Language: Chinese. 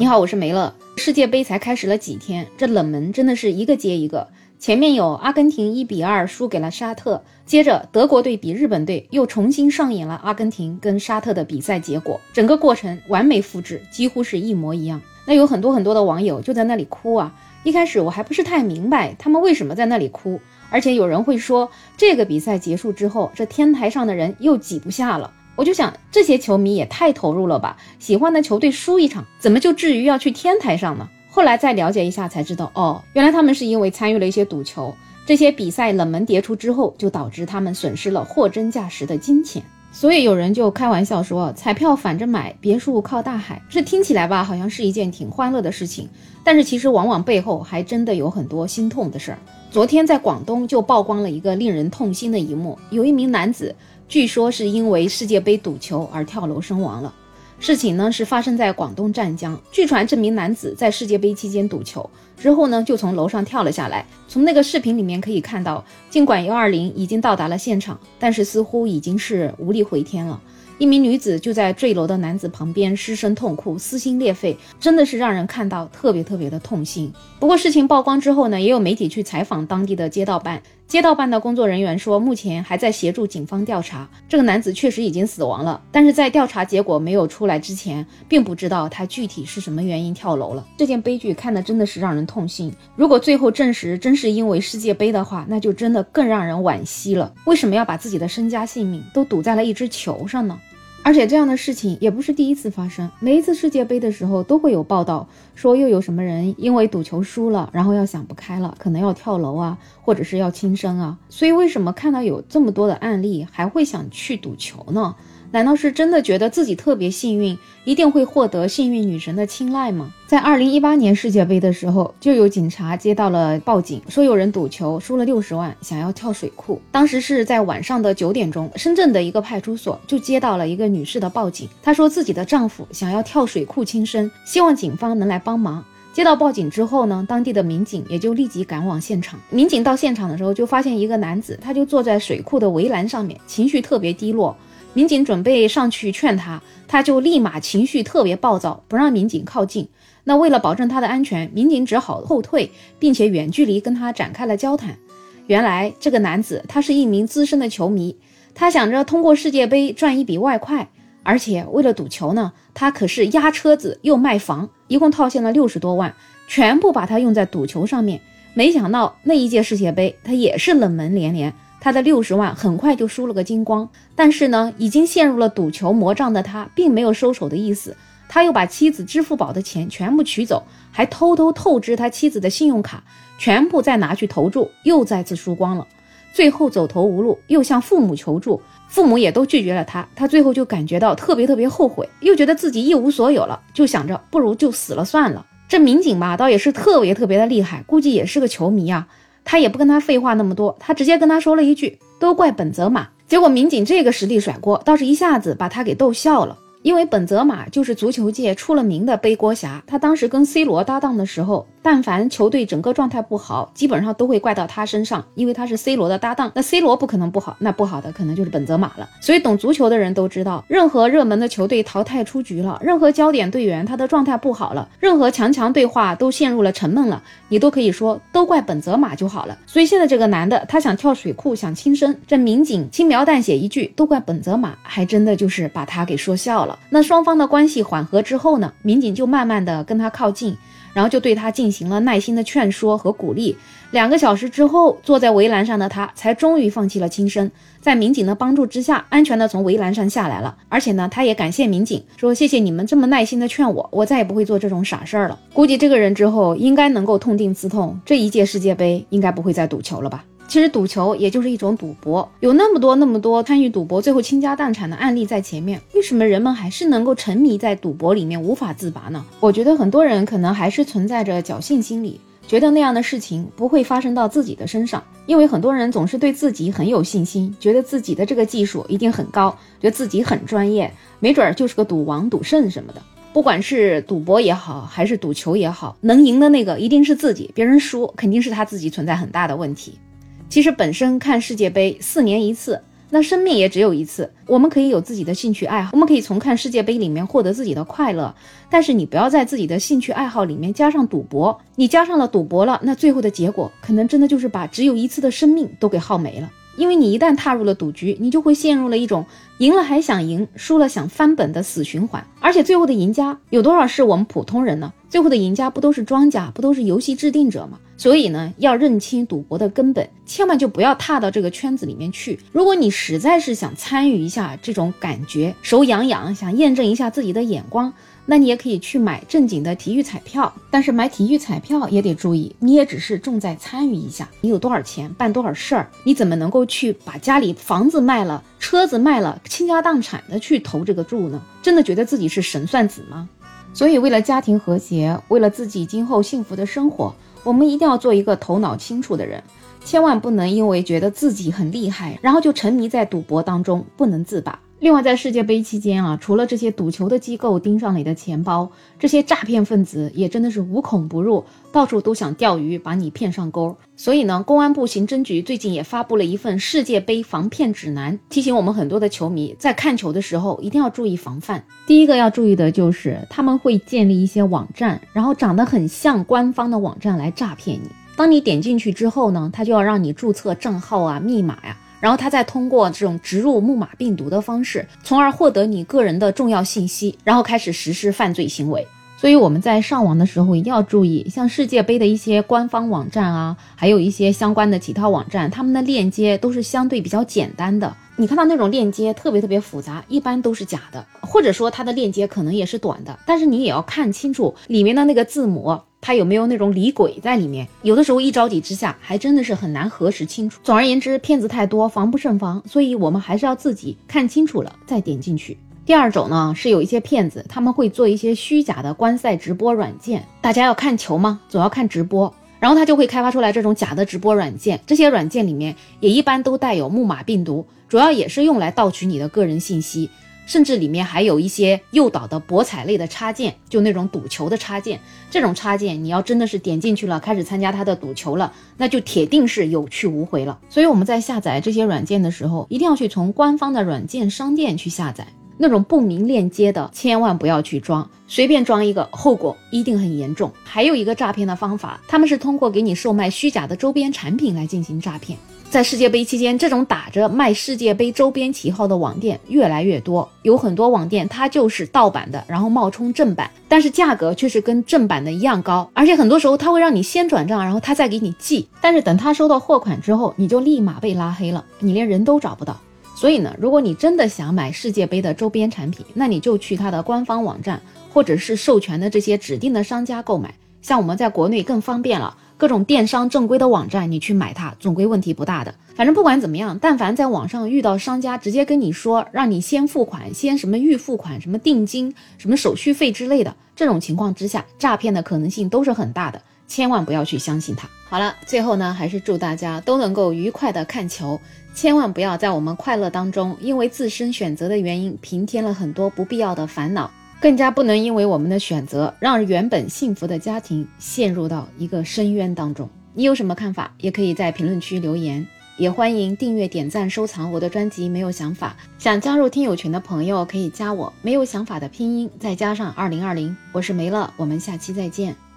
你好，我是梅乐。世界杯才开始了几天，这冷门真的是一个接一个。前面有阿根廷一比二输给了沙特，接着德国队比日本队又重新上演了阿根廷跟沙特的比赛结果，整个过程完美复制，几乎是一模一样。那有很多很多的网友就在那里哭啊。一开始我还不是太明白他们为什么在那里哭，而且有人会说这个比赛结束之后，这天台上的人又挤不下了。我就想这些球迷也太投入了吧，喜欢的球队输一场，怎么就至于要去天台上呢？后来再了解一下才知道，哦，原来他们是因为参与了一些赌球，这些比赛冷门迭出之后，就导致他们损失了货真价实的金钱。所以有人就开玩笑说，彩票反着买，别墅靠大海。这听起来吧，好像是一件挺欢乐的事情，但是其实往往背后还真的有很多心痛的事儿。昨天在广东就曝光了一个令人痛心的一幕，有一名男子。据说是因为世界杯赌球而跳楼身亡了。事情呢是发生在广东湛江。据传这名男子在世界杯期间赌球之后呢，就从楼上跳了下来。从那个视频里面可以看到，尽管幺二零已经到达了现场，但是似乎已经是无力回天了。一名女子就在坠楼的男子旁边失声痛哭，撕心裂肺，真的是让人看到特别特别的痛心。不过事情曝光之后呢，也有媒体去采访当地的街道办。街道办的工作人员说，目前还在协助警方调查。这个男子确实已经死亡了，但是在调查结果没有出来之前，并不知道他具体是什么原因跳楼了。这件悲剧看的真的是让人痛心。如果最后证实真是因为世界杯的话，那就真的更让人惋惜了。为什么要把自己的身家性命都赌在了一只球上呢？而且这样的事情也不是第一次发生，每一次世界杯的时候都会有报道说又有什么人因为赌球输了，然后要想不开了，可能要跳楼啊，或者是要轻生啊。所以为什么看到有这么多的案例还会想去赌球呢？难道是真的觉得自己特别幸运，一定会获得幸运女神的青睐吗？在二零一八年世界杯的时候，就有警察接到了报警，说有人赌球输了六十万，想要跳水库。当时是在晚上的九点钟，深圳的一个派出所就接到了一个女士的报警，她说自己的丈夫想要跳水库轻生，希望警方能来帮忙。接到报警之后呢，当地的民警也就立即赶往现场。民警到现场的时候，就发现一个男子，他就坐在水库的围栏上面，情绪特别低落。民警准备上去劝他，他就立马情绪特别暴躁，不让民警靠近。那为了保证他的安全，民警只好后退，并且远距离跟他展开了交谈。原来这个男子他是一名资深的球迷，他想着通过世界杯赚一笔外快，而且为了赌球呢，他可是押车子又卖房，一共套现了六十多万，全部把它用在赌球上面。没想到那一届世界杯他也是冷门连连。他的六十万很快就输了个精光，但是呢，已经陷入了赌球魔障的他，并没有收手的意思。他又把妻子支付宝的钱全部取走，还偷偷透支他妻子的信用卡，全部再拿去投注，又再次输光了。最后走投无路，又向父母求助，父母也都拒绝了他。他最后就感觉到特别特别后悔，又觉得自己一无所有了，就想着不如就死了算了。这民警吧，倒也是特别特别的厉害，估计也是个球迷啊。他也不跟他废话那么多，他直接跟他说了一句：“都怪本泽马。”结果民警这个实力甩锅，倒是一下子把他给逗笑了。因为本泽马就是足球界出了名的背锅侠，他当时跟 C 罗搭档的时候。但凡球队整个状态不好，基本上都会怪到他身上，因为他是 C 罗的搭档。那 C 罗不可能不好，那不好的可能就是本泽马了。所以懂足球的人都知道，任何热门的球队淘汰出局了，任何焦点队员他的状态不好了，任何强强对话都陷入了沉闷了，你都可以说都怪本泽马就好了。所以现在这个男的他想跳水库想轻生，这民警轻描淡写一句都怪本泽马，还真的就是把他给说笑了。那双方的关系缓和之后呢，民警就慢慢的跟他靠近。然后就对他进行了耐心的劝说和鼓励。两个小时之后，坐在围栏上的他才终于放弃了轻生，在民警的帮助之下，安全的从围栏上下来了。而且呢，他也感谢民警，说谢谢你们这么耐心的劝我，我再也不会做这种傻事儿了。估计这个人之后应该能够痛定思痛，这一届世界杯应该不会再赌球了吧。其实赌球也就是一种赌博，有那么多那么多参与赌博最后倾家荡产的案例在前面，为什么人们还是能够沉迷在赌博里面无法自拔呢？我觉得很多人可能还是存在着侥幸心理，觉得那样的事情不会发生到自己的身上，因为很多人总是对自己很有信心，觉得自己的这个技术一定很高，觉得自己很专业，没准儿就是个赌王、赌圣什么的。不管是赌博也好，还是赌球也好，能赢的那个一定是自己，别人输肯定是他自己存在很大的问题。其实本身看世界杯四年一次，那生命也只有一次，我们可以有自己的兴趣爱好，我们可以从看世界杯里面获得自己的快乐，但是你不要在自己的兴趣爱好里面加上赌博，你加上了赌博了，那最后的结果可能真的就是把只有一次的生命都给耗没了。因为你一旦踏入了赌局，你就会陷入了一种赢了还想赢，输了想翻本的死循环。而且最后的赢家有多少是我们普通人呢？最后的赢家不都是庄家，不都是游戏制定者吗？所以呢，要认清赌博的根本，千万就不要踏到这个圈子里面去。如果你实在是想参与一下这种感觉，手痒痒，想验证一下自己的眼光。那你也可以去买正经的体育彩票，但是买体育彩票也得注意，你也只是重在参与一下。你有多少钱办多少事儿，你怎么能够去把家里房子卖了、车子卖了、倾家荡产的去投这个注呢？真的觉得自己是神算子吗？所以，为了家庭和谐，为了自己今后幸福的生活，我们一定要做一个头脑清楚的人，千万不能因为觉得自己很厉害，然后就沉迷在赌博当中不能自拔。另外，在世界杯期间啊，除了这些赌球的机构盯上你的钱包，这些诈骗分子也真的是无孔不入，到处都想钓鱼，把你骗上钩。所以呢，公安部刑侦局最近也发布了一份世界杯防骗指南，提醒我们很多的球迷在看球的时候一定要注意防范。第一个要注意的就是他们会建立一些网站，然后长得很像官方的网站来诈骗你。当你点进去之后呢，他就要让你注册账号啊、密码呀。然后他再通过这种植入木马病毒的方式，从而获得你个人的重要信息，然后开始实施犯罪行为。所以我们在上网的时候一定要注意，像世界杯的一些官方网站啊，还有一些相关的其他网站，他们的链接都是相对比较简单的。你看到那种链接特别特别复杂，一般都是假的，或者说它的链接可能也是短的。但是你也要看清楚里面的那个字母。他有没有那种李鬼在里面？有的时候一着急之下，还真的是很难核实清楚。总而言之，骗子太多，防不胜防，所以我们还是要自己看清楚了再点进去。第二种呢，是有一些骗子，他们会做一些虚假的观赛直播软件。大家要看球吗？总要看直播，然后他就会开发出来这种假的直播软件。这些软件里面也一般都带有木马病毒，主要也是用来盗取你的个人信息。甚至里面还有一些诱导的博彩类的插件，就那种赌球的插件。这种插件，你要真的是点进去了，开始参加他的赌球了，那就铁定是有去无回了。所以我们在下载这些软件的时候，一定要去从官方的软件商店去下载。那种不明链接的，千万不要去装，随便装一个，后果一定很严重。还有一个诈骗的方法，他们是通过给你售卖虚假的周边产品来进行诈骗。在世界杯期间，这种打着卖世界杯周边旗号的网店越来越多，有很多网店它就是盗版的，然后冒充正版，但是价格却是跟正版的一样高，而且很多时候他会让你先转账，然后他再给你寄，但是等他收到货款之后，你就立马被拉黑了，你连人都找不到。所以呢，如果你真的想买世界杯的周边产品，那你就去他的官方网站，或者是授权的这些指定的商家购买，像我们在国内更方便了。各种电商正规的网站，你去买它，总归问题不大的。反正不管怎么样，但凡在网上遇到商家直接跟你说让你先付款，先什么预付款、什么定金、什么手续费之类的，这种情况之下，诈骗的可能性都是很大的，千万不要去相信他。好了，最后呢，还是祝大家都能够愉快的看球，千万不要在我们快乐当中，因为自身选择的原因，平添了很多不必要的烦恼。更加不能因为我们的选择，让原本幸福的家庭陷入到一个深渊当中。你有什么看法？也可以在评论区留言，也欢迎订阅、点赞、收藏我的专辑。没有想法，想加入听友群的朋友可以加我，没有想法的拼音再加上二零二零，我是梅乐，我们下期再见。